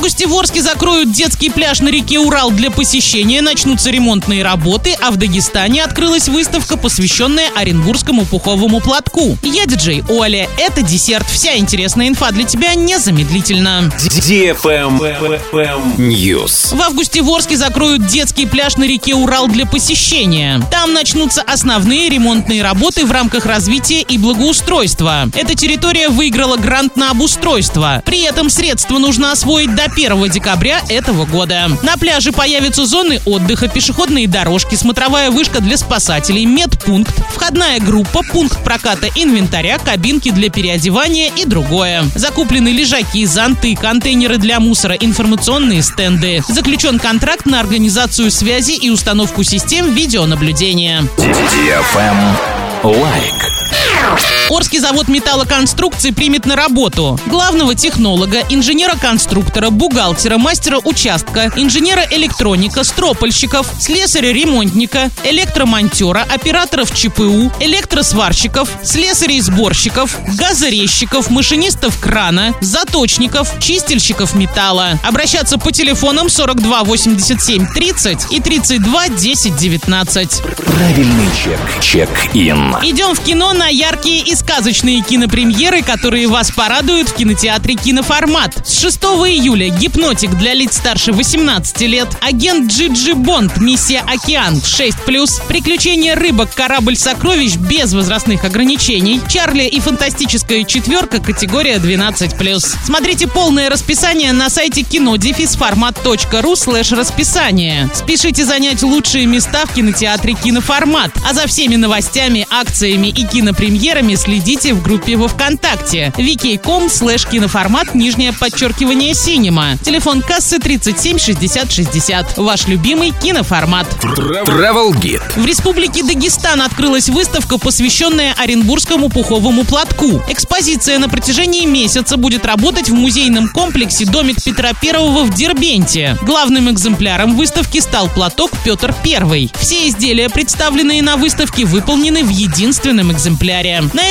августе в Орске закроют детский пляж на реке Урал для посещения, начнутся ремонтные работы, а в Дагестане открылась выставка, посвященная Оренбургскому пуховому платку. Я диджей Оля. Это десерт. Вся интересная инфа для тебя незамедлительно. News. В августе в Орске закроют детский пляж на реке Урал для посещения. Там начнутся основные ремонтные работы в рамках развития и благоустройства. Эта территория выиграла грант на обустройство. При этом средства нужно освоить до 1 декабря этого года. На пляже появятся зоны отдыха, пешеходные дорожки, смотровая вышка для спасателей, медпункт, входная группа, пункт проката инвентаря, кабинки для переодевания и другое. Закуплены лежаки, зонты, контейнеры для мусора, информационные стенды. Заключен контракт на организацию связи и установку систем видеонаблюдения. Лайк. Орский завод металлоконструкций примет на работу главного технолога, инженера-конструктора, бухгалтера, мастера участка, инженера-электроника, стропольщиков, слесаря-ремонтника, электромонтера, операторов ЧПУ, электросварщиков, слесарей-сборщиков, газорезчиков, машинистов крана, заточников, чистильщиков металла. Обращаться по телефонам 42 87 30 и 32 10 19. Правильный чек. Check-in. Идем в кино на яркие и сказочные кинопремьеры, которые вас порадуют в кинотеатре «Киноформат». С 6 июля «Гипнотик» для лиц старше 18 лет, «Агент Джиджи Бонд. Миссия Океан» 6+, «Приключения рыбок. Корабль сокровищ» без возрастных ограничений, «Чарли и фантастическая четверка» категория 12+. Смотрите полное расписание на сайте кинодефисформат.ру слэш расписание. Спешите занять лучшие места в кинотеатре «Киноформат». А за всеми новостями, акциями и кинопремьерами следите в группе во Вконтакте vk.com слэш киноформат нижнее подчеркивание cinema. Телефон кассы 37 60 60. Ваш любимый киноформат. Travel Guide. В Республике Дагестан открылась выставка, посвященная Оренбургскому пуховому платку. Экспозиция на протяжении месяца будет работать в музейном комплексе «Домик Петра I» в Дербенте. Главным экземпляром выставки стал платок Петр I. Все изделия, представленные на выставке, выполнены в единственном экземпляре. На